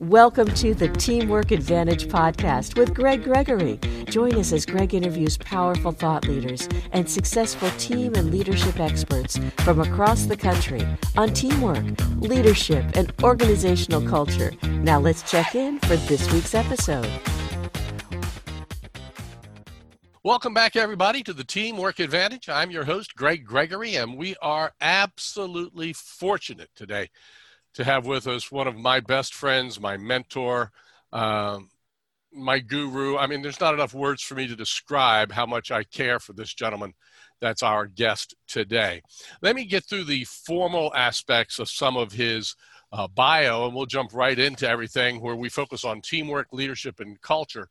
Welcome to the Teamwork Advantage podcast with Greg Gregory. Join us as Greg interviews powerful thought leaders and successful team and leadership experts from across the country on teamwork, leadership, and organizational culture. Now let's check in for this week's episode. Welcome back, everybody, to the Teamwork Advantage. I'm your host, Greg Gregory, and we are absolutely fortunate today to have with us one of my best friends, my mentor, um, my guru. I mean, there's not enough words for me to describe how much I care for this gentleman that's our guest today. Let me get through the formal aspects of some of his uh, bio, and we'll jump right into everything where we focus on teamwork, leadership, and culture.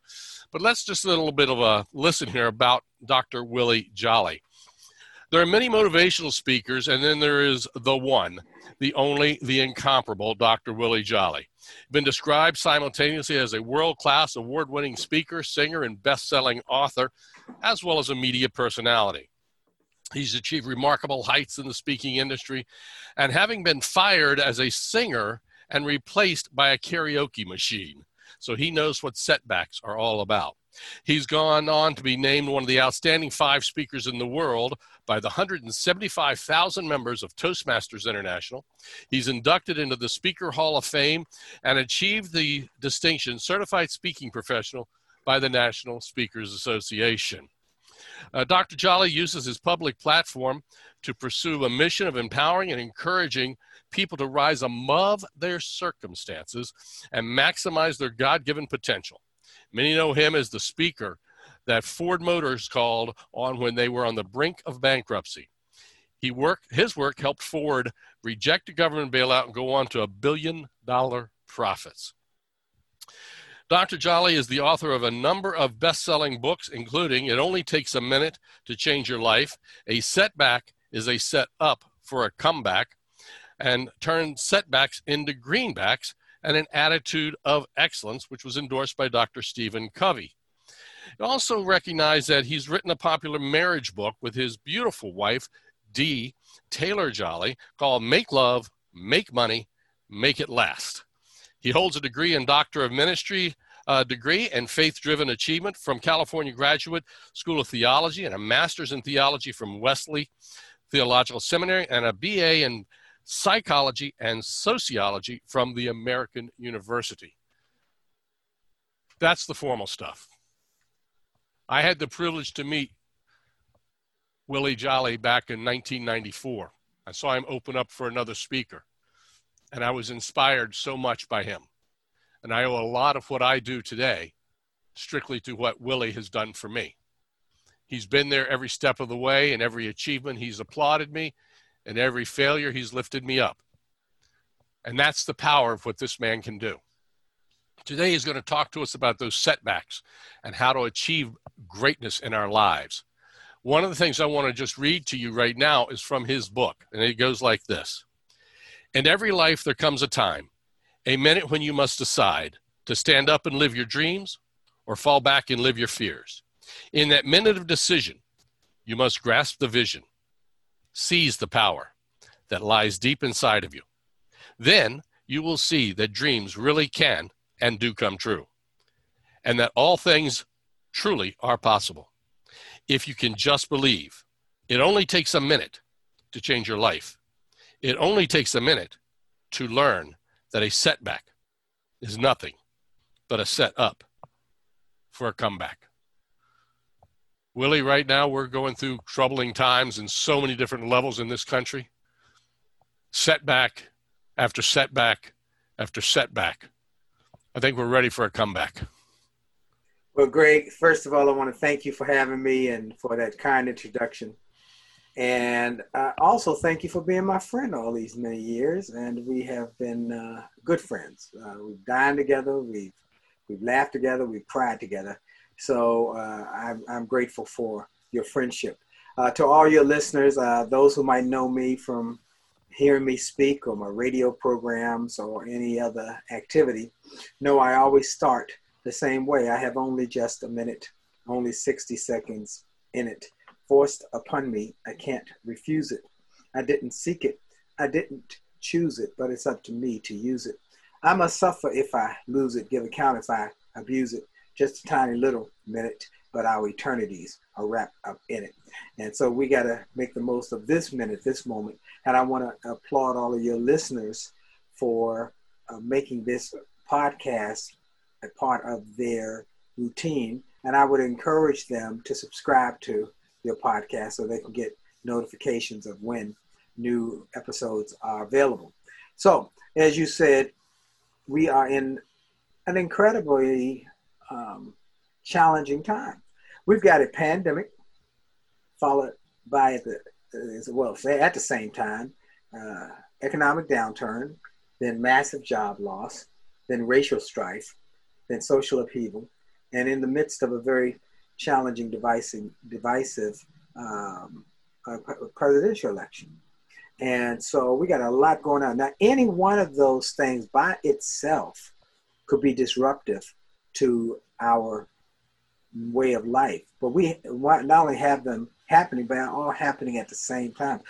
But let's just a little bit of a listen here about Dr. Willie Jolley. There are many motivational speakers, and then there is the one the only, the incomparable Dr. Willie Jolley. Been described simultaneously as a world class, award winning speaker, singer, and best selling author, as well as a media personality. He's achieved remarkable heights in the speaking industry, and having been fired as a singer and replaced by a karaoke machine. So he knows what setbacks are all about. He's gone on to be named one of the outstanding five speakers in the world by the 175,000 members of Toastmasters International. He's inducted into the Speaker Hall of Fame and achieved the distinction Certified Speaking Professional by the National Speakers Association. Uh, Dr. Jolley uses his public platform to pursue a mission of empowering and encouraging people to rise above their circumstances and maximize their God given potential. Many know him as the speaker that Ford Motors called on when they were on the brink of bankruptcy. He worked, his work helped Ford reject a government bailout and go on to a billion dollar profits. Dr. Jolley is the author of a number of best selling books, including It Only Takes a Minute to Change Your Life, A Setback is a Set Up for a Comeback, and Turn Setbacks into Greenbacks, and An Attitude of Excellence, which was endorsed by Dr. Stephen Covey. Also recognized that he's written a popular marriage book with his beautiful wife, Dee Taylor Jolley, called Make Love, Make Money, Make It Last. He holds a degree in Doctor of Ministry uh, degree and faith driven achievement from California Graduate School of Theology and a master's in theology from Wesley Theological Seminary and a BA in psychology and sociology from the American University. That's the formal stuff. I had the privilege to meet Willie Jolley back in 1994. I saw him open up for another speaker, and I was inspired so much by him. And I owe a lot of what I do today strictly to what Willie has done for me. He's been there every step of the way, and every achievement he's applauded me, and every failure he's lifted me up. And that's the power of what this man can do. Today he's going to talk to us about those setbacks and how to achieve greatness in our lives. One of the things I want to just read to you right now is from his book, and it goes like this In every life, there comes a time, a minute when you must decide to stand up and live your dreams or fall back and live your fears. In that minute of decision, you must grasp the vision, seize the power that lies deep inside of you. Then you will see that dreams really can and do come true, and that all things truly are possible. If you can just believe, it only takes a minute to change your life. It only takes a minute to learn that a setback is nothing but a set up for a comeback. Willie, right now we're going through troubling times in so many different levels in this country. Setback after setback after setback. I think we're ready for a comeback. Well, Greg, first of all, I want to thank you for having me and for that kind introduction. And uh, also thank you for being my friend all these many years. And we have been uh, good friends. Uh, we've dined together, we've, we've laughed together, we've cried together. So uh, I'm, I'm grateful for your friendship. Uh, to all your listeners, uh, those who might know me from hearing me speak or my radio programs or any other activity, know I always start the same way. I have only just a minute, only 60 seconds in it. Forced upon me, I can't refuse it. I didn't seek it, I didn't choose it, but it's up to me to use it. I must suffer if I lose it, give account if I abuse it. Just a tiny little minute, but our eternities are wrapped up in it. And so we got to make the most of this minute, this moment. And I want to applaud all of your listeners for uh, making this podcast a part of their routine. And I would encourage them to subscribe to your podcast so they can get notifications of when new episodes are available. So, as you said, we are in an incredibly um, challenging time. We've got a pandemic followed by the well, say at the same time, uh, economic downturn, then massive job loss, then racial strife, then social upheaval, and in the midst of a very challenging, divisive, divisive um, presidential election. And so we got a lot going on. Now, any one of those things by itself could be disruptive to our way of life. But we not only have them happening, but all happening at the same time.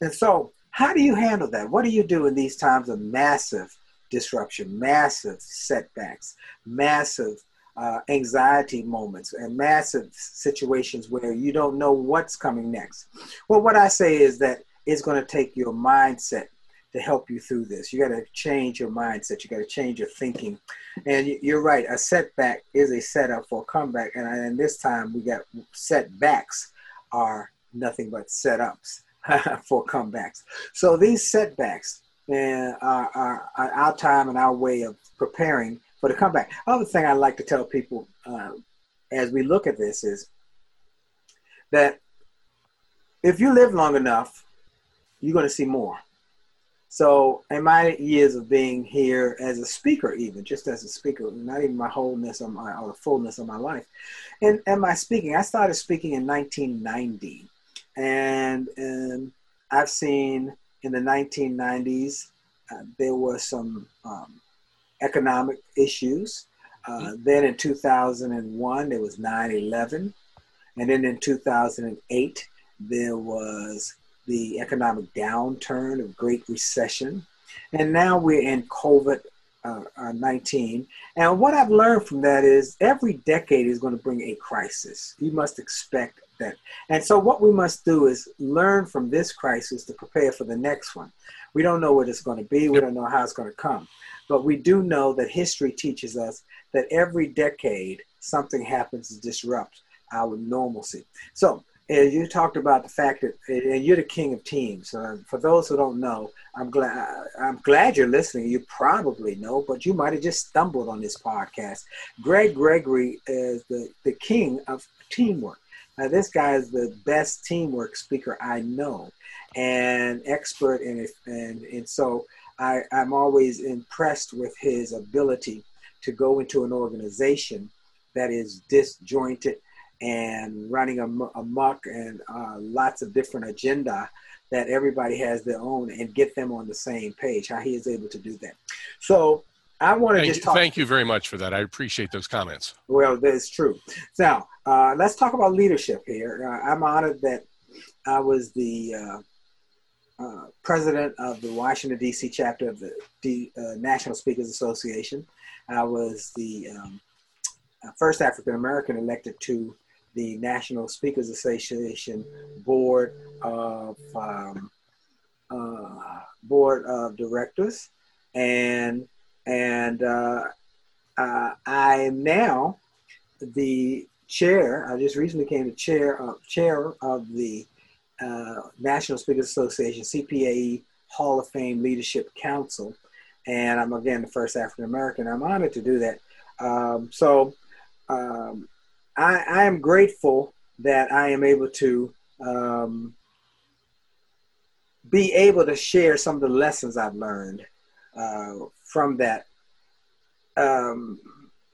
And so, how do you handle that? What do you do in these times of massive disruption, massive setbacks, massive uh, anxiety moments, and massive situations where you don't know what's coming next? Well, what I say is that it's going to take your mindset to help you through this. You got to change your mindset. You got to change your thinking. And you're right. A setback is a setup for a comeback. And, and this time we got setbacks are nothing but setups for comebacks. So these setbacks are, are, are, our time and our way of preparing for the comeback. Other thing I like to tell people uh, as we look at this is that if you live long enough, you're going to see more. So, in my years of being here as a speaker, even just as a speaker, not even my wholeness of my or the fullness of my life, and and my speaking, I started speaking in 1990, and and I've seen in the 1990s uh, there were some um, economic issues. Uh, mm-hmm. then in 2001 there was 9/11, and then in 2008 there was the economic downturn of Great Recession, and now we're in COVID uh, uh, 19. And what I've learned from that is every decade is going to bring a crisis. You must expect that. And so, what we must do is learn from this crisis to prepare for the next one. We don't know what it's going to be, we don't know how it's going to come. But we do know that history teaches us that every decade something happens to disrupt our normalcy. So, and you talked about the fact that and you're the king of teams. Uh, for those who don't know, I'm glad I'm glad you're listening. You probably know, but you might have just stumbled on this podcast. Greg Gregory is the, the king of teamwork. Now, this guy is the best teamwork speaker I know, and expert in it. And and so I, I'm always impressed with his ability to go into an organization that is disjointed and running amok and uh, lots of different agenda that everybody has their own and get them on the same page. How he is able to do that. So I want to just talk. Thank you very much for that. I appreciate those comments. Well, that's true. Now uh, let's talk about leadership here. Uh, I'm honored that I was the uh, uh president of the Washington D.C. chapter of the D, uh, National Speakers Association. I was the um, first African American elected to the National Speakers Association board of um, uh, board of directors, and and uh, uh, I am now the chair. I just recently became the chair of chair of the uh, National Speakers Association (CPAE) Hall of Fame Leadership Council, and I'm again the first African American. I'm honored to do that. Um, so. Um, I, I am grateful that I am able to um, be able to share some of the lessons I've learned uh, from that um,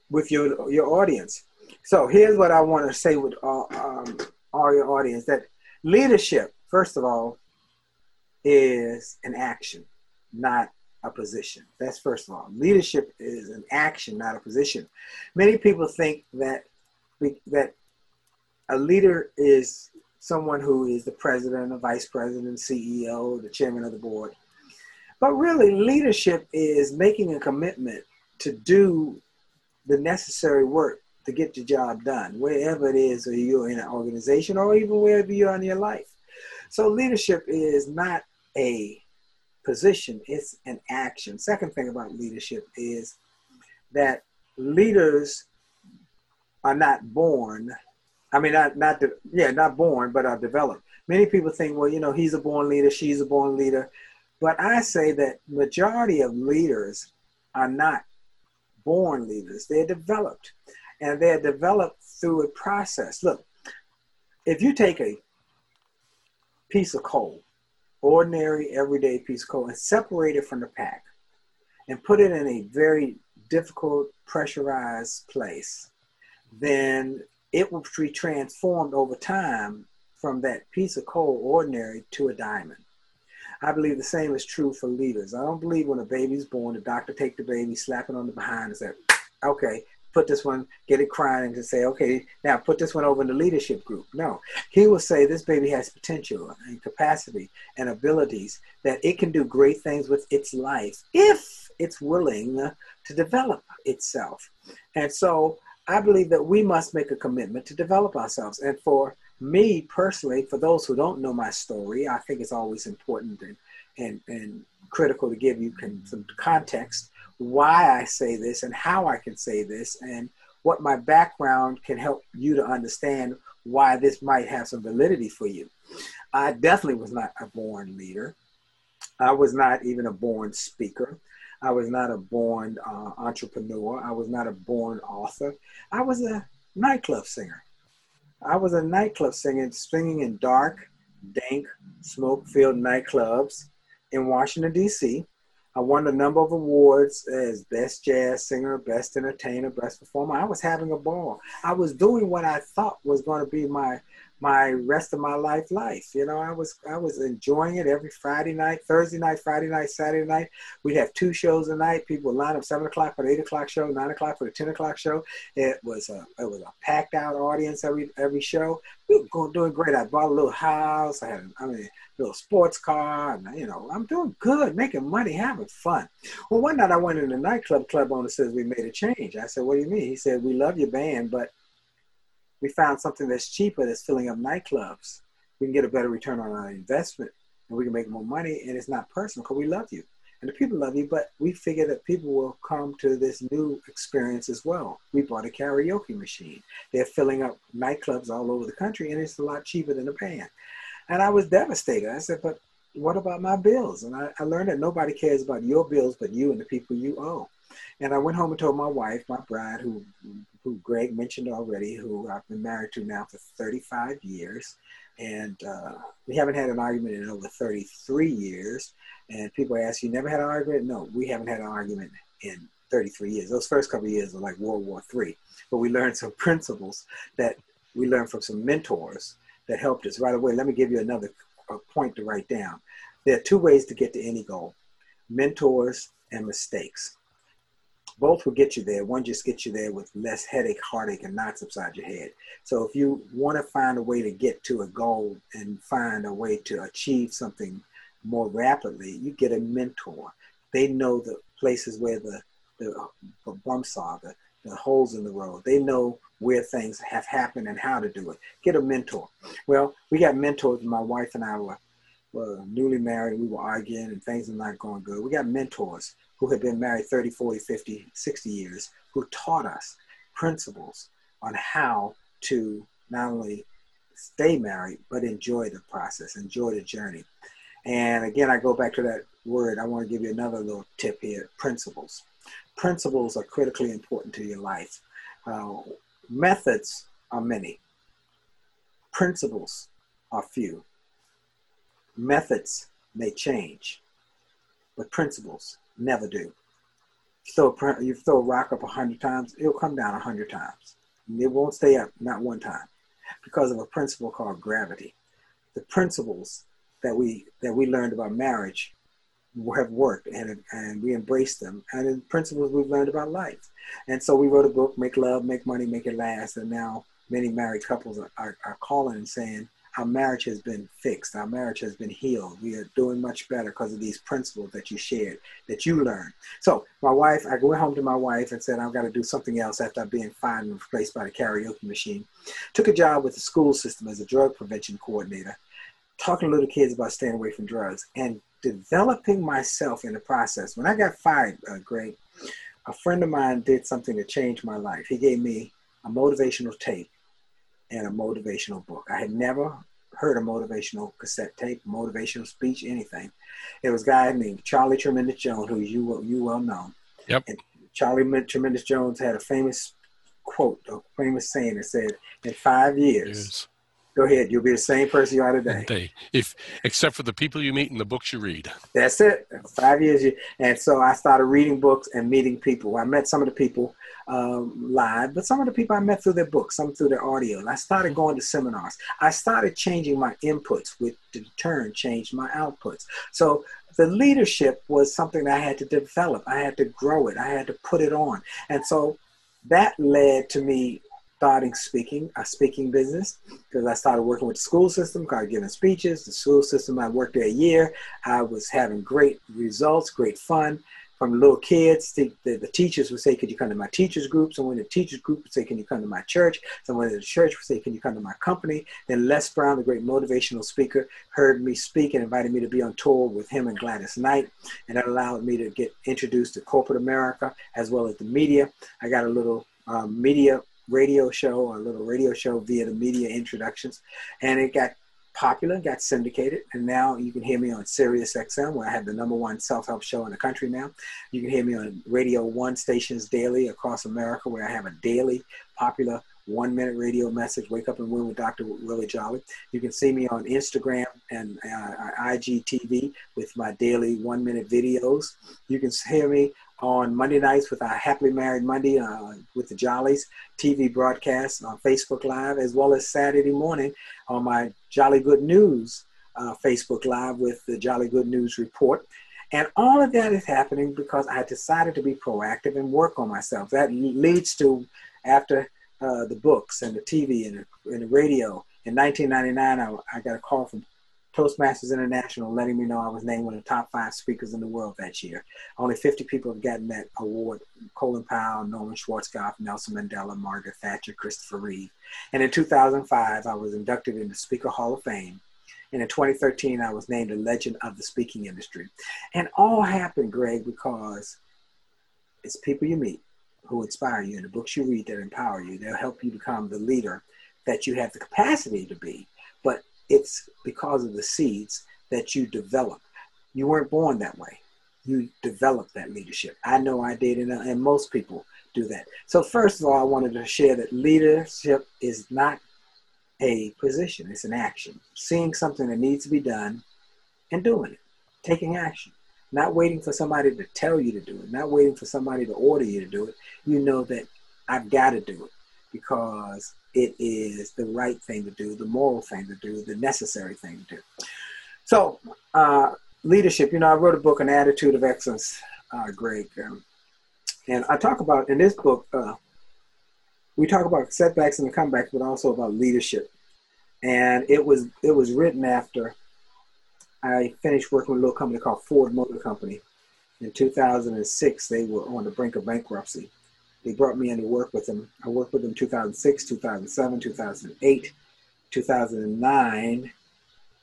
with your your audience. So here's what I want to say with all, um, all your audience: that leadership, first of all, is an action, not a position. That's first of all. Leadership is an action, not a position. Many people think that that a leader is someone who is the president, the vice president, CEO, the chairman of the board. But really, leadership is making a commitment to do the necessary work to get the job done, wherever it is, or you're in an organization, or even wherever you are in your life. So, leadership is not a position, it's an action. Second thing about leadership is that leaders are not born. I mean, not not de- yeah, not born, but are developed. Many people think, well, you know, he's a born leader, she's a born leader, but I say that majority of leaders are not born leaders; they're developed, and they're developed through a process. Look, if you take a piece of coal, ordinary everyday piece of coal, and separate it from the pack, and put it in a very difficult pressurized place, then it will be transformed over time from that piece of coal, ordinary, to a diamond. I believe the same is true for leaders. I don't believe when a baby's born, the doctor take the baby, slap it on the behind, and say, "Okay, put this one, get it crying, and say, okay, now put this one over in the leadership group." No, he will say this baby has potential and capacity and abilities that it can do great things with its life if it's willing to develop itself. And so I believe that we must make a commitment to develop ourselves. And for me personally, for those who don't know my story, I think it's always important and, and, and critical to give you con- some context why I say this and how I can say this and what my background can help you to understand why this might have some validity for you. I definitely was not a born leader. I was not even a born speaker. I was not a born uh, entrepreneur. I was not a born author. I was a nightclub singer. I was a nightclub singer, singing in dark, dank, smoke filled nightclubs in Washington, D.C. I won a number of awards as best jazz singer, best entertainer, best performer. I was having a ball. I was doing what I thought was going to be my my rest of my life life. You know, I was I was enjoying it every Friday night, Thursday night, Friday night, Saturday night. We'd have two shows a night. People would line up seven o'clock for the eight o'clock show, nine o'clock for the ten o'clock show. It was a it was a packed out audience every every show. We were going doing great. I bought a little house. I had I mean a little sports car, and you know I'm doing good, making money, having fun. Well, one night I went in the nightclub. Club owner says we made a change. I said, "What do you mean?" He said, "We love your band, but." We found something that's cheaper that's filling up nightclubs. We can get a better return on our investment and we can make more money and it's not personal because we love you. And the people love you, but we figure that people will come to this new experience as well. We bought a karaoke machine. They're filling up nightclubs all over the country and it's a lot cheaper than a band. And I was devastated. I said, but what about my bills? And I, I learned that nobody cares about your bills but you and the people you owe. And I went home and told my wife, my bride, who who Greg mentioned already, who I've been married to now for 35 years. And uh, we haven't had an argument in over 33 years. And people ask, you never had an argument? No, we haven't had an argument in 33 years. Those first couple years were like World War III. But we learned some principles that we learned from some mentors that helped us right away. Let me give you another point to write down. There are two ways to get to any goal mentors and mistakes both will get you there. One just gets you there with less headache, heartache, and knots upside your head. So if you want to find a way to get to a goal and find a way to achieve something more rapidly, you get a mentor. They know the places where the, the, the bumps are, the, the holes in the road. They know where things have happened and how to do it. Get a mentor. Well, we got mentors. My wife and I were, were newly married. We were arguing and things were not going good. We got mentors who had been married 30, 40, 50, 60 years, who taught us principles on how to not only stay married, but enjoy the process, enjoy the journey. And again, I go back to that word. I want to give you another little tip here principles. Principles are critically important to your life. Uh, methods are many, principles are few. Methods may change, but principles never do. You throw a rock up a hundred times, it'll come down a hundred times. It won't stay up not one time because of a principle called gravity. The principles that we that we learned about marriage have worked and and we embrace them and the principles we've learned about life. And so we wrote a book, Make Love, Make Money, Make It Last, and now many married couples are, are, are calling and saying, our marriage has been fixed. Our marriage has been healed. We are doing much better because of these principles that you shared, that you learned. So my wife, I went home to my wife and said, I've got to do something else after being fined and replaced by the karaoke machine. Took a job with the school system as a drug prevention coordinator, talking to little kids about staying away from drugs and developing myself in the process. When I got fired, uh, Greg, a friend of mine did something to change my life. He gave me a motivational tape and a motivational book. I had never heard a motivational cassette tape, motivational speech, anything. It was a guy named Charlie Tremendous Jones, who you you well know. Yep. And Charlie Tremendous Jones had a famous quote, a famous saying that said, "In five years." Yes. Go ahead. You'll be the same person you are today. If except for the people you meet and the books you read. That's it. Five years. And so I started reading books and meeting people. I met some of the people um, live, but some of the people I met through their books, some through their audio. And I started going to seminars. I started changing my inputs, which in turn changed my outputs. So the leadership was something that I had to develop. I had to grow it. I had to put it on. And so that led to me starting speaking, a speaking business, because I started working with the school system, started giving speeches. The school system, I worked there a year. I was having great results, great fun from little kids. The, the, the, teachers would say, Could you come to my teachers group? Someone in the teachers group would say, Can you come to my church? Someone in the church would say, Can you come to my company? Then Les Brown, the great motivational speaker, heard me speak and invited me to be on tour with him and Gladys Knight. And that allowed me to get introduced to corporate America as well as the media. I got a little um, media radio show, a little radio show via the media introductions. And it got popular, got syndicated, and now you can hear me on Sirius XM, where I have the number one self-help show in the country now. You can hear me on Radio One stations daily across America, where I have a daily popular one-minute radio message. Wake up and win with Dr. Willie Jolley. You can see me on Instagram and uh, IGTV with my daily one-minute videos. You can hear me on Monday nights with our Happily Married Monday uh, with the Jollies TV broadcast on Facebook Live, as well as Saturday morning on my Jolly Good News uh, Facebook Live with the Jolly Good News Report. And all of that is happening because I decided to be proactive and work on myself. That leads to, after uh, the books and the TV and the, and the radio, in 1999, I, I got a call from Toastmasters International letting me know I was named one of the top five speakers in the world that year. Only 50 people have gotten that award Colin Powell, Norman Schwarzkopf, Nelson Mandela, Margaret Thatcher, Christopher Reeve. And in 2005, I was inducted into Speaker Hall of Fame. And in 2013, I was named a legend of the speaking industry. And all happened, Greg, because it's people you meet who inspire you and the books you read that empower you. They'll help you become the leader that you have the capacity to be. But it's because of the seeds that you develop. You weren't born that way. You develop that leadership. I know I did, and, uh, and most people do that. So, first of all, I wanted to share that leadership is not a position, it's an action. Seeing something that needs to be done and doing it, taking action. Not waiting for somebody to tell you to do it, not waiting for somebody to order you to do it. You know that I've got to do it because it is the right thing to do, the moral thing to do, the necessary thing to do. So, uh, leadership, you know, I wrote a book, An Attitude of Excellence, uh, Greg. Um, and I talk about, in this book, uh, we talk about setbacks and the comebacks, but also about leadership. And it was it was written after I finished working with a little company called Ford Motor Company. In 2006, they were on the brink of bankruptcy they brought me in to work with them. I worked with them 2006, 2007, 2008, 2009.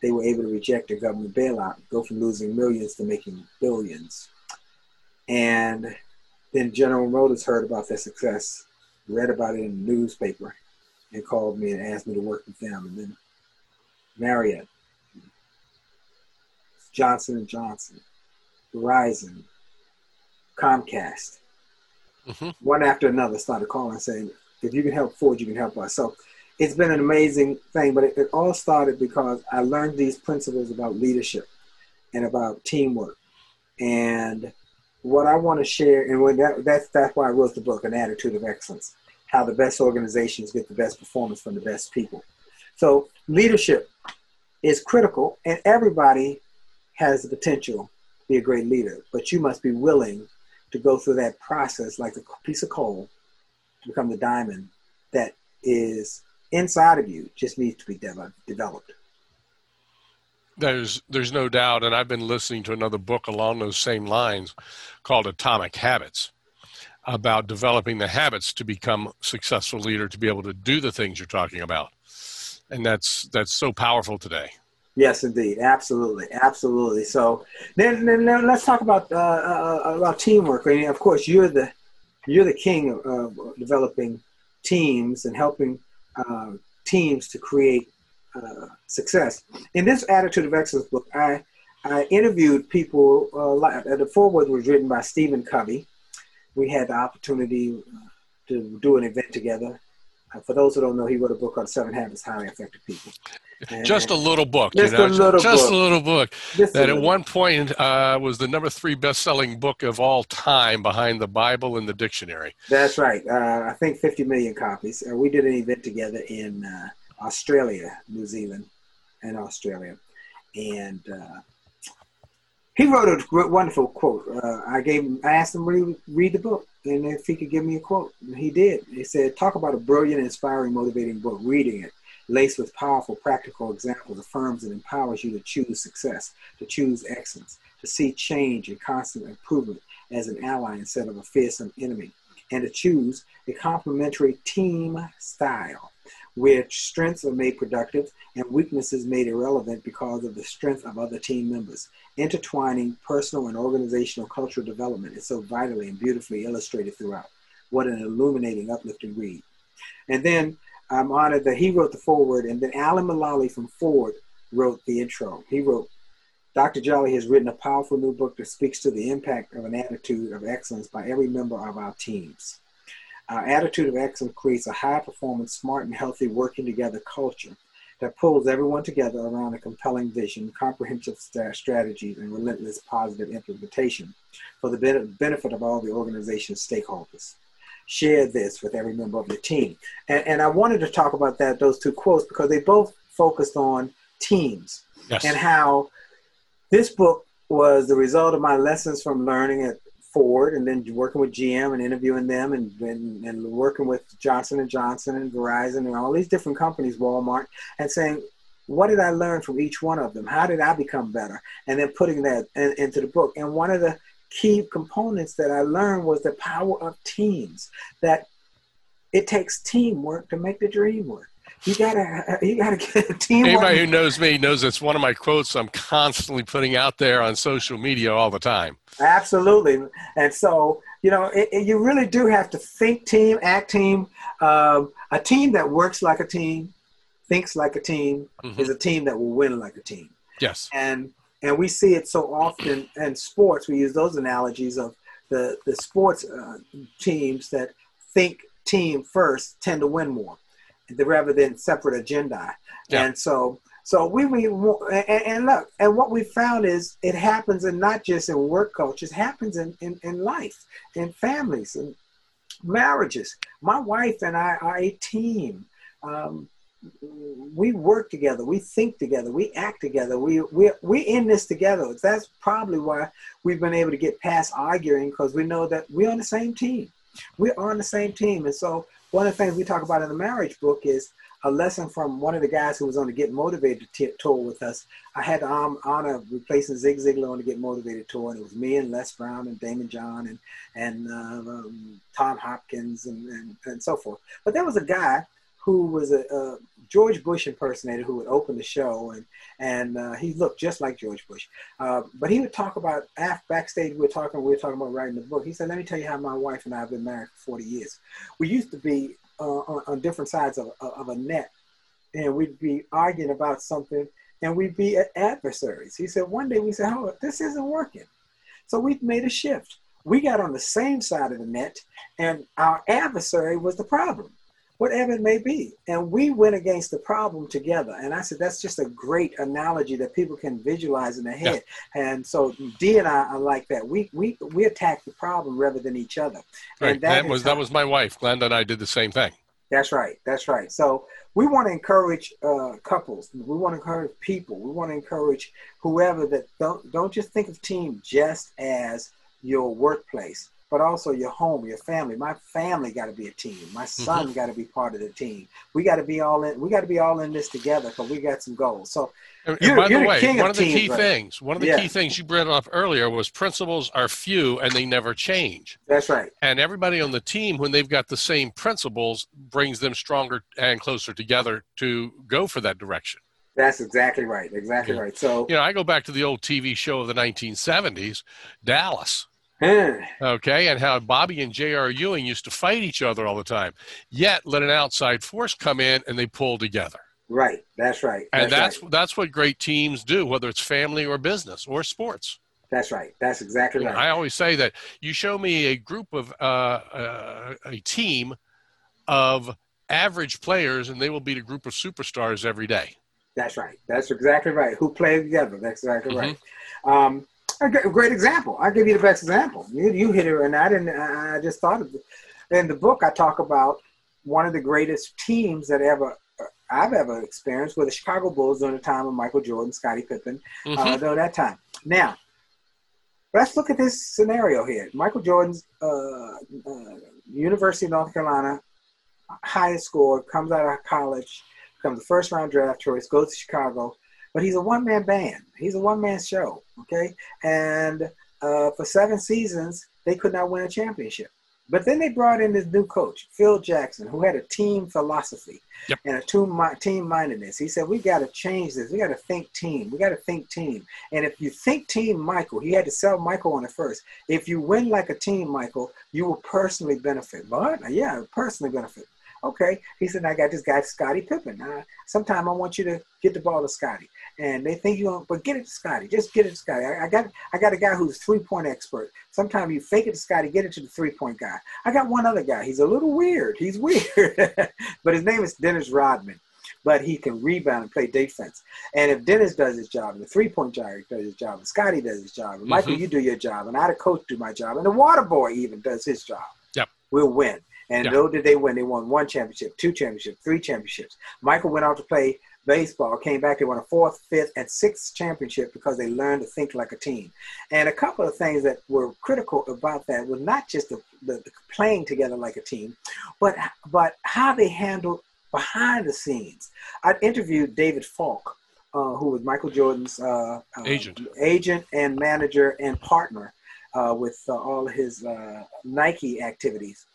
They were able to reject a government bailout, go from losing millions to making billions. And then General Motors heard about their success, read about it in the newspaper, and called me and asked me to work with them. And then Marriott, Johnson and Johnson, Verizon, Comcast, mm-hmm. one after another started calling saying, if you can help Ford, you can help us. So it's been an amazing thing, but it, it all started because I learned these principles about leadership and about teamwork. And what I want to share, and when that, that's, that's why I wrote the book, An Attitude of Excellence, how the best organizations get the best performance from the best people. So leadership is critical, and everybody has the potential to be a great leader, but you must be willing to go through that process like a piece of coal to become the diamond that is inside of you just needs to be de- developed. There's there's no doubt, and I've been listening to another book along those same lines called Atomic Habits about developing the habits to become successful leader to be able to do the things you're talking about. And that's that's so powerful today yes indeed. Absolutely. Absolutely. So then, then, then let's talk about uh, uh, about teamwork. I mean, of course you're the you're the king of uh, developing teams and helping uh, teams to create uh, success. In this attitude of excellence book i i interviewed people uh, the foreword was written by stephen covey. We had the opportunity to do an event together. Uh, for those who don't know, he wrote a book on Seven Habits Highly Effective People. Just a little book, just you know, a little just book. a little book Just that at little. one point uh, was the number three best-selling book of all time behind the Bible and the dictionary. That's right. Uh, I think 50 million copies. Uh, we did an event together in uh, Australia, New Zealand, and Australia. And uh, he wrote a wonderful quote. Uh, I gave him, I asked him to read, read the book and if he could give me a quote. And he did. He said, Talk about a brilliant, inspiring, motivating book. Reading it, laced with powerful, practical examples, affirms and empowers you to choose success, to choose excellence, to see change and constant improvement as an ally instead of a fearsome enemy, and to choose a complementary team style, which strengths are made productive and weaknesses made irrelevant because of the strength of other team members. Intertwining personal and organizational cultural development is so vitally and beautifully illustrated throughout. What an illuminating, uplifting read. And then I'm honored that he wrote the foreword, and then Alan Mulally from Ford wrote the intro. He wrote, Dr. Jolley has written a powerful new book that speaks to the impact of an attitude of excellence by every member of our teams. Our attitude of excellence creates a high performance, smart, and healthy working together culture that pulls everyone together around a compelling vision, comprehensive strategies, and relentless positive implementation for the ben- benefit of all the organization's stakeholders. Share this with every member of your team. And, and I wanted to talk about that, those two quotes, because they both focused on teams Yes. and how this book was the result of my lessons from learning at Ford and then working with GM and interviewing them and, and, and working with Johnson and Johnson and Verizon and all these different companies, Walmart, and saying, what did I learn from each one of them? How did I become better? And then putting that in, into the book. And one of the key components that I learned was the power of teams. That it takes teamwork to make the dream work. You gotta, you gotta get a teamwork. Anybody who knows me knows it's one of my quotes I'm constantly putting out there on social media all the time. Absolutely. And so, you know, it, it- you really do have to think team, act team. Um, a team that works like a team, thinks like a team, Mhm. is a team that will win like a team. Yes. And and we see it so often in sports. We use those analogies of the the sports uh, teams that think team first tend to win more, rather than separate agenda. Yeah. And so so we, we and, and look, and what we found is it happens in not just in work cultures, it happens in, in, in life, in families, and marriages. My wife and I are a team. Um, we work together, we think together, we act together, we we we in this together. That's probably why we've been able to get past arguing because we know that we're on the same team. We're on the same team, and so one of the things we talk about in the marriage book is a lesson from one of the guys who was on the Get Motivated tour with us. I had the um, honor of replacing Zig Ziglar on the Get Motivated tour, and it was me and Les Brown and Daymond John and and uh, um, Tom Hopkins and, and and so forth. But there was a guy who was a, a George Bush impersonator who would open the show, and and uh, he looked just like George Bush. Uh, but he would talk about after backstage. We were talking. We were talking about writing the book. He said, "Let me tell you how my wife and I have been married for 40 years. We used to be uh, on, on different sides of, of a net, and we'd be arguing about something, and we'd be adversaries." He said, "One day we said, oh, this isn't working,' so we made a shift. We got on the same side of the net, and our adversary was the problem." Whatever it may be. And we went against the problem together. And I said, that's just a great analogy that people can visualize in their head. And so Dee and I are like that. We we we attack the problem rather than each other. Right. And That, is was that was my wife. Glenda and I did the same thing. that's right. That's right. So we want to encourage uh, couples. We want to encourage people. We want to encourage whoever that don't don't just think of team just as your workplace. But also your home, your family. My family got to be a team. My mm-hmm. son mm-hmm. got to be part of the team. We got to be all in. We got to be all in this together because we got some goals. So, and, and by the way, one of the teams, key things, one of the yeah. key things you brought up earlier was principles are few and they never change. That's right. And everybody on the team, when they've got the same principles, brings them stronger and closer together to go for that direction. That's exactly right. Exactly yeah. right. So, you know, I go back to the old TV show of the 1970s, Dallas okay, and how Bobby and J.R. Ewing used to fight each other all the time. Yet let an outside force come in and they pull together. Right. That's right. and that's right. that's what great teams do, whether it's family or business or sports. That's right. That's exactly right. I always say that you show me a group of uh, uh, a team of average players, and they will beat a group of superstars every day. That's right. That's exactly right. Who play together? That's exactly mm-hmm. right. Um, a great example. I'll give you the best example. You, you hit it, and I didn't. I just thought of it. In the book, I talk about one of the greatest teams that ever I've ever experienced were the Chicago Bulls during the time of Michael Jordan, Scottie Pippen, uh, mm-hmm. uh, during that time. Now, let's look at this scenario here. Michael Jordan's uh, uh, University of North Carolina highest score, comes out of college, becomes the first round draft choice, goes to Chicago, but he's a one man band. He's a one man show. Okay, and uh, for seven seasons they could not win a championship. But then they brought in this new coach, Phil Jackson, who had a team philosophy yep. and a team team mindedness. He said, "We got to change this. We got to think team. We got to think team. And if you think team, Michael, he had to sell Michael on it first. If you win like a team, Michael, you will personally benefit. But yeah, personally benefit. Okay. He said, I got this guy, Scottie Pippen. Uh, sometime I want you to get the ball to Scottie. And they think you don't, but get it to Scottie. Just get it to Scottie. I, I got I got a guy who's three point expert. Sometimes you fake it to Scottie, get it to the three point guy. I got one other guy. He's a little weird. He's weird. but his name is Dennis Rodman. But he can rebound and play defense. And if Dennis does his job, and the three point guy does his job, and Scottie does his job, and Michael, mm-hmm. you do your job, and I, the coach, do my job, and the water boy even does his job. Yep. We'll win. And yeah. did they win? They won one championship, two championships, three championships. Michael went out to play baseball, came back, they won a fourth, fifth, and sixth championship because they learned to think like a team. And a couple of things that were critical about that was not just the, the, the playing together like a team, but but how they handled behind the scenes. I interviewed David Falk, uh, who was Michael Jordan's uh, uh, agent, agent and manager and partner uh, with uh, all his uh, Nike activities.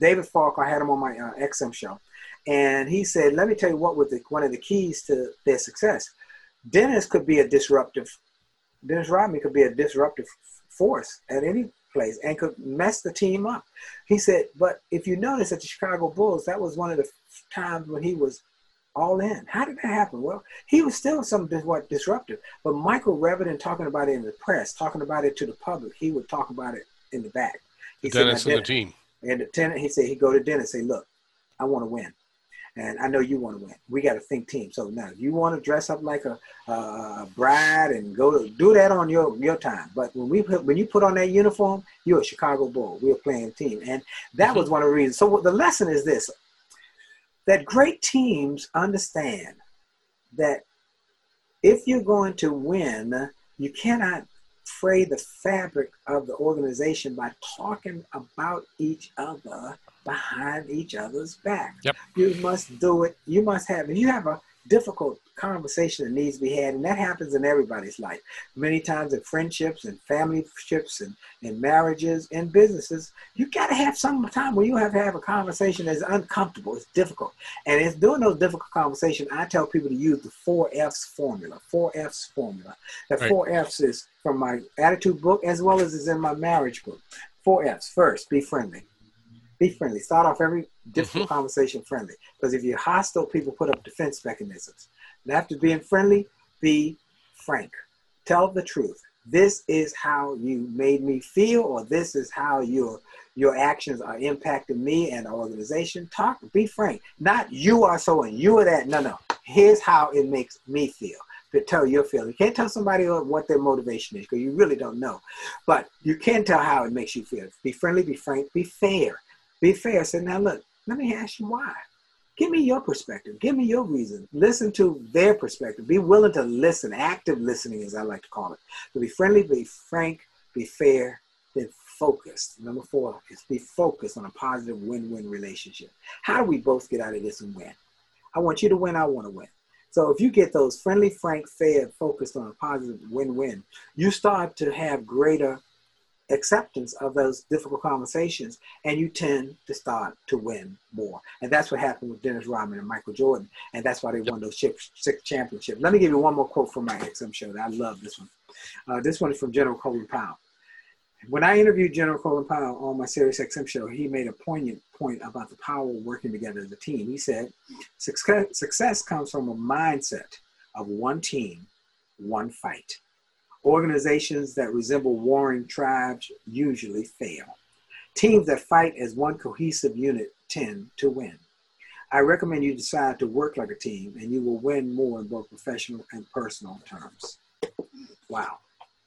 David Falk, I had him on my uh, XM show, and he said, "Let me tell you what was the, one of the keys to their success. Dennis could be a disruptive. Dennis Rodman could be a disruptive force at any place and could mess the team up." He said, "But if you notice at the Chicago Bulls, that was one of the times when he was all in. How did that happen? Well, he was still some what disruptive, but Michael, rather talking about it in the press, talking about it to the public, he would talk about it in the back. He Dennis said, and the team. And the tenant, he said, he'd go to Dennis and say, look, I want to win. And I know you want to win. We got to think team. So now you want to dress up like a, a bride and go to do that on your your time. But when we put, when you put on that uniform, you're a Chicago Bull. We're playing team, and that mm-hmm. was one of the reasons. So the lesson is this: that great teams understand that if you're going to win, you cannot fray the fabric of the organization by talking about each other behind each other's back. Yep. You must do it. You must have, if you have a difficult conversation that needs to be had, and that happens in everybody's life. Many times in friendships and family ships and, and marriages and businesses, you got to have some time where you have to have a conversation that's uncomfortable, it's difficult. And it's during those difficult conversations, I tell people to use the four F's formula, four F's formula. The right. four F's is from my attitude book as well as is in my marriage book. Four F's. First, be friendly be friendly. Start off every difficult mm-hmm. conversation friendly. Because if you're hostile, people put up defense mechanisms. And after being friendly, be frank. Tell the truth. This is how you made me feel, or this is how your your actions are impacting me and the organization. Talk, be frank. Not you are so and you are that. No, no. Here's how it makes me feel to tell your feeling. You can't tell somebody what their motivation is because you really don't know. But you can tell how it makes you feel. Be friendly, be frank, be fair. Be fair. Say, now look, let me ask you why. Give me your perspective. Give me your reason. Listen to their perspective. Be willing to listen. Active listening, as I like to call it. To be friendly, be frank, be fair, then focused. Number four is be focused on a positive win-win relationship. How do we both get out of this and win? I want you to win. I want to win. So if you get those friendly, frank, fair, focused on a positive win-win, you start to have greater acceptance of those difficult conversations and you tend to start to win more. And that's what happened with Dennis Rodman and Michael Jordan. And that's why they won those six championships. Let me give you one more quote from my XM show. I love this one. Uh, this one is from General Colin Powell. When I interviewed General Colin Powell on my Sirius XM show, he made a poignant point about the power of working together as a team. He said, success, success comes from a mindset of one team, one fight. Organizations that resemble warring tribes usually fail. Teams that fight as one cohesive unit tend to win. I recommend you decide to work like a team and you will win more in both professional and personal terms. Wow.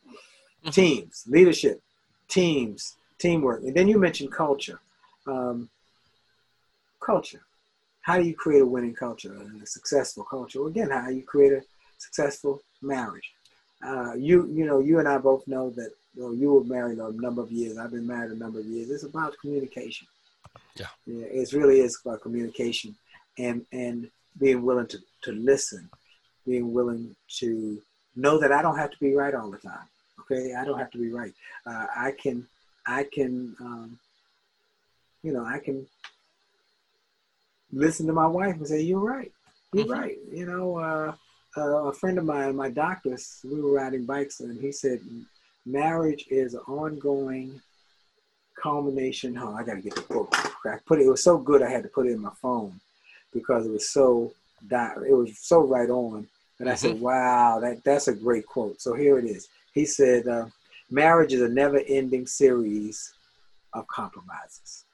Mm-hmm. Teams, leadership, teams, teamwork. And then you mentioned culture. Um, culture. How do you create a winning culture, and a successful culture? Well, again, how do you create a successful marriage. Uh, you, you know, you and I both know that you, know, you were married a number of years. I've been married a number of years. It's about communication. Yeah. yeah it really is about communication and, and being willing to, to listen, being willing to know that I don't have to be right all the time. Okay, I don't have to be right. Uh, I can, I can, um, you know, I can listen to my wife and say, "You're right. You're mm-hmm. right." You know, uh, uh, a friend of mine, my doctor, we were riding bikes, and he said, "Marriage is an ongoing culmination." Oh, I got to get the book. I put it. It was so good, I had to put it in my phone because it was so. It was so right on. And I mm-hmm. said, "Wow, that that's a great quote." So here it is. He said, uh, marriage is a never ending series of compromises.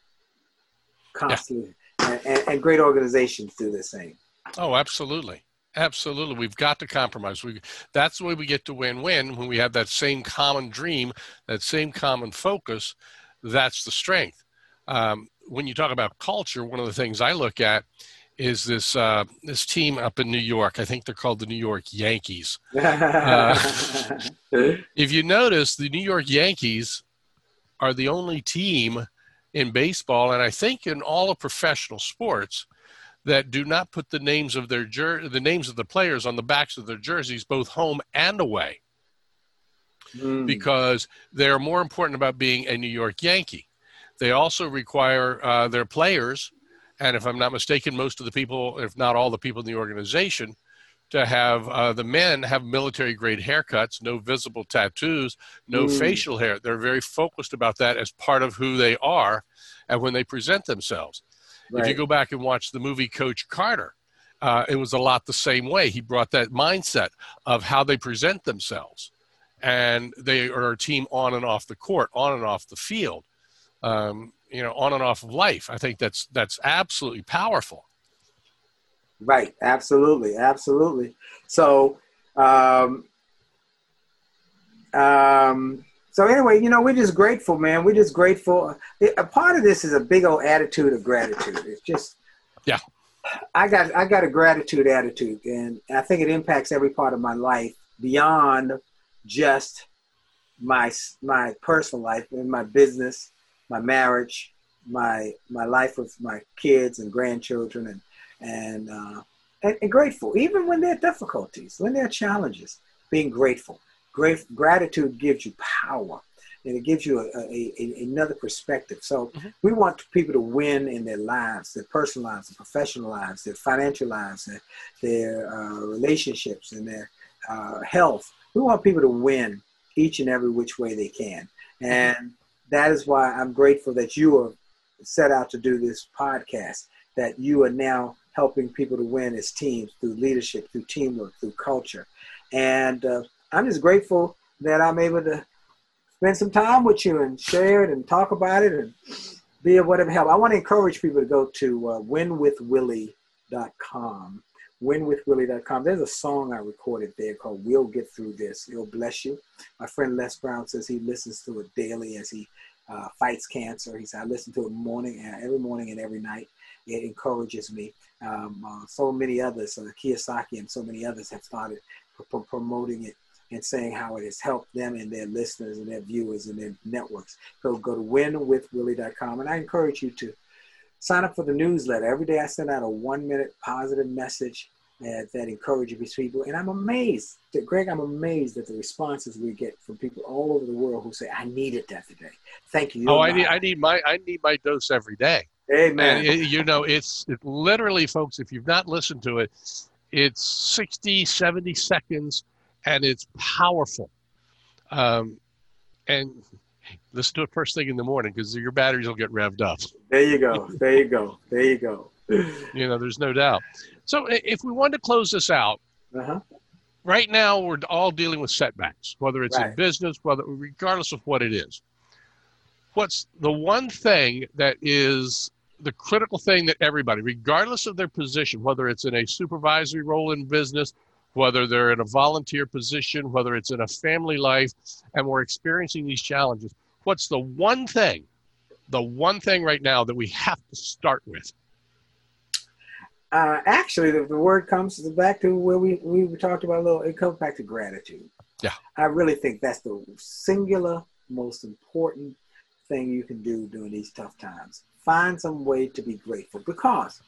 Constantly. Yeah. And, and, and, great organizations do the same. Oh, absolutely. Absolutely. We've got to compromise. We, that's the way we get to win win when we have that same common dream, that same common focus. That's the strength. Um, when you talk about culture, one of the things I look at is this uh, this team up in New York. I think they're called the New York Yankees. Uh, if you notice, the New York Yankees are the only team in baseball, and I think in all of professional sports, that do not put the names of their jer- the names of the players on the backs of their jerseys, both home and away, mm. because they are more important about being a New York Yankee. They also require uh, their players and if I'm not mistaken, most of the people, if not all the people in the organization, to have uh, the men have military grade haircuts, no visible tattoos, no mm. facial hair. They're very focused about that as part of who they are and when they present themselves. Right. If you go back and watch the movie Coach Carter, uh, it was a lot the same way. He brought that mindset of how they present themselves. And they are a team on and off the court, on and off the field. Um, you know on and off of life i think that's that's absolutely powerful right absolutely absolutely so um um so anyway you know we're just grateful man. We're just grateful. A part of this is a big old attitude of gratitude. It's just yeah. I got i got a gratitude attitude and i think it impacts every part of my life beyond just my my personal life and my business my marriage, my my life with my kids and grandchildren, and and, uh, and, and grateful even when there are difficulties, when there are challenges. Being grateful, Great gratitude gives you power, and it gives you a, a, a another perspective. So mm-hmm. we want people to win in their lives, their personal lives, their professional lives, their financial lives, their, their uh, relationships, and their uh, health. We want people to win each and every which way they can, mm-hmm. and that is why I'm grateful that you are set out to do this podcast, that you are now helping people to win as teams through leadership, through teamwork, through culture. And uh, I'm just grateful that I'm able to spend some time with you and share it and talk about it and be of whatever help. I want to encourage people to go to uh, winwithwillie.com winwithwillie.com. There's a song I recorded there called We'll Get Through This. It'll bless you. My friend Les Brown says he listens to it daily as he uh, fights cancer. He said, I listen to it morning, uh, every morning and every night. It encourages me. Um, uh, so many others, uh, Kiyosaki and so many others have started promoting it and saying how it has helped them and their listeners and their viewers and their networks. So go to winwithwillie.com. And I encourage you to sign up for the newsletter. Every day I send out a one minute positive message that, that encourages people. And I'm amazed, that, Greg, I'm amazed at the responses we get from people all over the world who say, I needed that today. Thank you. oh, I need, I need my, I need my dose every day. Amen. It, you know, it's it literally, folks, if you've not listened to it, it's 60, 70 seconds and it's powerful. Um, and listen to it first thing in the morning because your batteries will get revved up. There you go. There you go. There you go. you know, there's no doubt. So if we want to close this out, uh-huh. right now we're all dealing with setbacks, whether it's Right. in business, whether regardless of what it is. What's the one thing that is the critical thing that everybody, regardless of their position, whether it's in a supervisory role in business, whether they're in a volunteer position, whether it's in a family life, and we're experiencing these challenges, what's the one thing, the one thing right now that we have to start with? Uh, actually, the, the word comes back to where we, we talked about a little, it comes back to gratitude. Yeah. I really think that's the singular most important thing you can do during these tough times. Find some way to be grateful because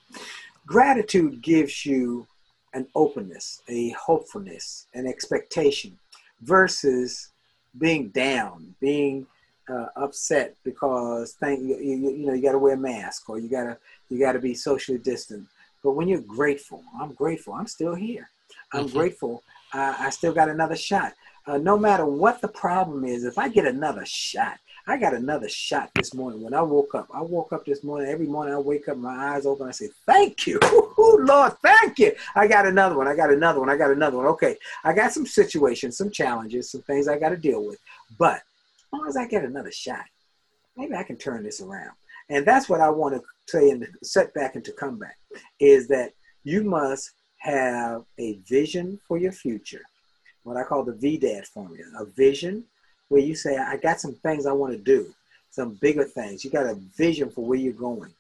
gratitude gives you an openness, a hopefulness, an expectation versus being down, being uh, upset because thank you, you, you know you got to wear a mask or you got to you got to be socially distant. But when you're grateful, I'm grateful. I'm still here. I'm Mhm. grateful. Uh, I still got another shot. Uh, no matter what the problem is, if I get another shot, I got another shot this morning when I woke up. I woke up this morning. Every morning I wake up, my eyes open. I say, "Thank you, Ooh, Lord, thank you." I got another one. I got another one. I got another one. Okay, I got some situations, some challenges, some things I got to deal with. But as long as I get another shot, maybe I can turn this around. And that's what I want to say in the setback and to comeback is that you must have a vision for your future. What I call the VDAD formula, a vision where you say, I got some things I want to do, some bigger things. You got a vision for where you're going.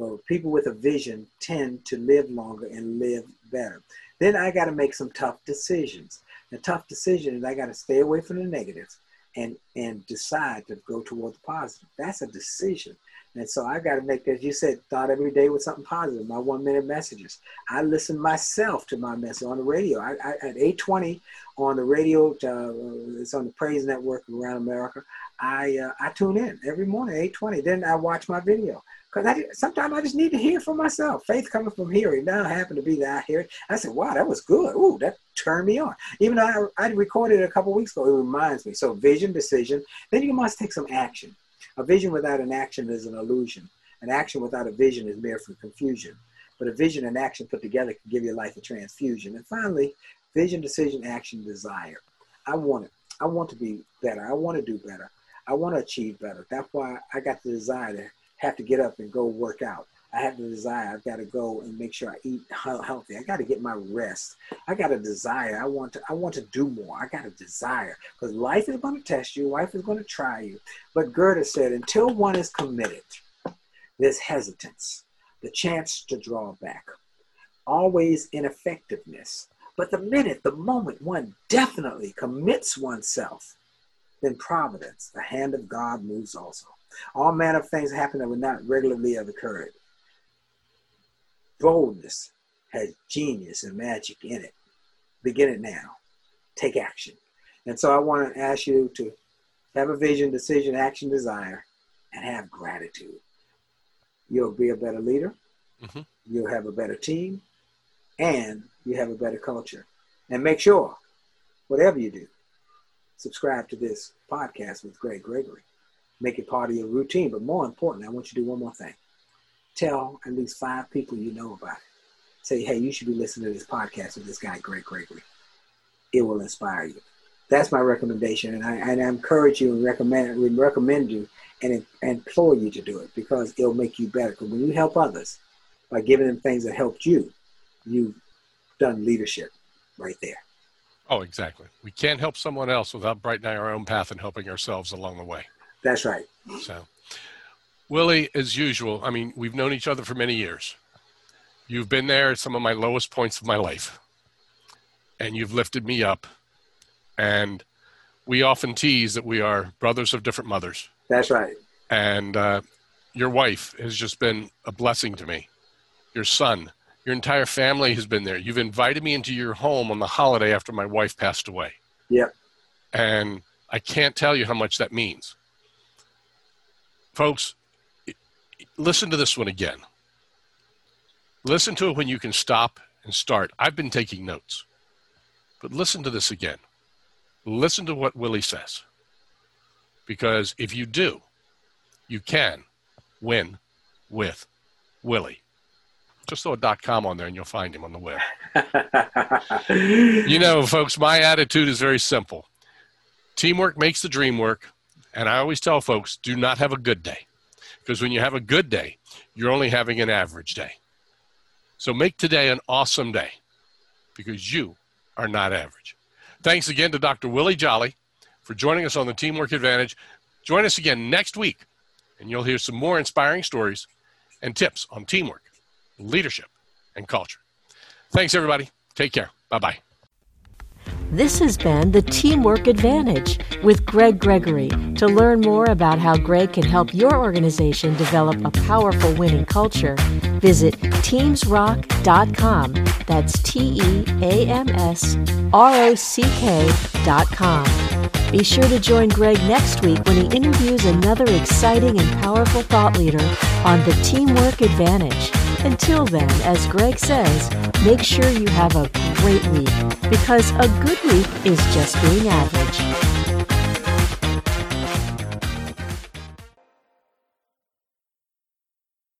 Well, people with a vision tend to live longer and live better. Then I got to make some tough decisions. The tough decision is I got to stay away from the negatives and and decide to go toward the positive. That's a decision. And so I got to make, as you said, thought every day with something positive. My one minute messages. I listen myself to my message on the radio. I, I at eight twenty on the radio. Uh, it's on the Praise Network around America. I uh, I tune in every morning eight twenty. Then I watch my video because I sometimes I just need to hear for myself. Faith coming from hearing. Now I happen to be that I hear it. I said, "Wow, that was good. Ooh, that turned me on." Even though I, I recorded it a couple weeks ago, it reminds me. So vision, decision. Then you must take some action. A vision without an action is an illusion. An action without a vision is mere confusion. But a vision and action put together can give your life a transfusion. And finally, vision, decision, action, desire. I want it. I want to be better. I want to do better. I want to achieve better. That's why I got the desire to have to get up and go work out. I have the desire. I've got to go and make sure I eat healthy. I got to get my rest. I got a desire. I want to. I want to do more. I got a desire because life is going to test you. Life is going to try you. But Goethe said, until one is committed, there's hesitance, the chance to draw back, always ineffectiveness. But the minute, the moment one definitely commits oneself, then providence, the hand of God moves also. All manner of things happen that would not regularly have occurred. Boldness has genius and magic in it. Begin it now. Take action. And so I want to ask you to have a vision, decision, action, desire, and have gratitude. You'll be a better leader. Mhm. You'll have a better team, and you have a better culture. And make sure, whatever you do, subscribe to this podcast with Greg Gregory. Make it part of your routine. But more importantly, I want you to do one more thing. Tell at least five people you know about it. Say, hey, you should be listening to this podcast with this guy, Greg Gregory. It will inspire you. That's my recommendation, and I, and I encourage you and recommend recommend you and implore you to do it because it'll make you better. Because when you help others by giving them things that helped you, you've done leadership right there. Oh, exactly. We can't help someone else without brightening our own path and helping ourselves along the way. That's right. So, Willie, as usual, I mean, we've known each other for many years. You've been there at some of my lowest points of my life, and you've lifted me up. And we often tease that we are brothers of different mothers. That's right. And uh, your wife has just been a blessing to me. Your son, your entire family has been there. You've invited me into your home on the holiday after my wife passed away. Yep. And I can't tell you how much that means. Folks, listen to this one again. Listen to it when you can stop and start. I've been taking notes, but listen to this again. Listen to what Willie says. Because if you do, you can win with Willie. Just throw a dot com on there and you'll find him on the web. you know, folks, my attitude is very simple. Teamwork makes the dream work. And I always tell folks do not have a good day. Because when you have a good day, you're only having an average day. So make today an awesome day because you are not average. Thanks again to Dr. Willie Jolley for joining us on the Teamwork Advantage. Join us again next week, and you'll hear some more inspiring stories and tips on teamwork, leadership, and culture. Thanks, everybody. Take care. Bye bye. This has been the Teamwork Advantage with Greg Gregory. To learn more about how Greg can help your organization develop a powerful winning culture, visit teamsrock.com. That's T E A M S R O C K.com. Be sure to join Greg next week when he interviews another exciting and powerful thought leader on the Teamwork Advantage. Until then, as Greg says, make sure you have a great week because a good week is just being average.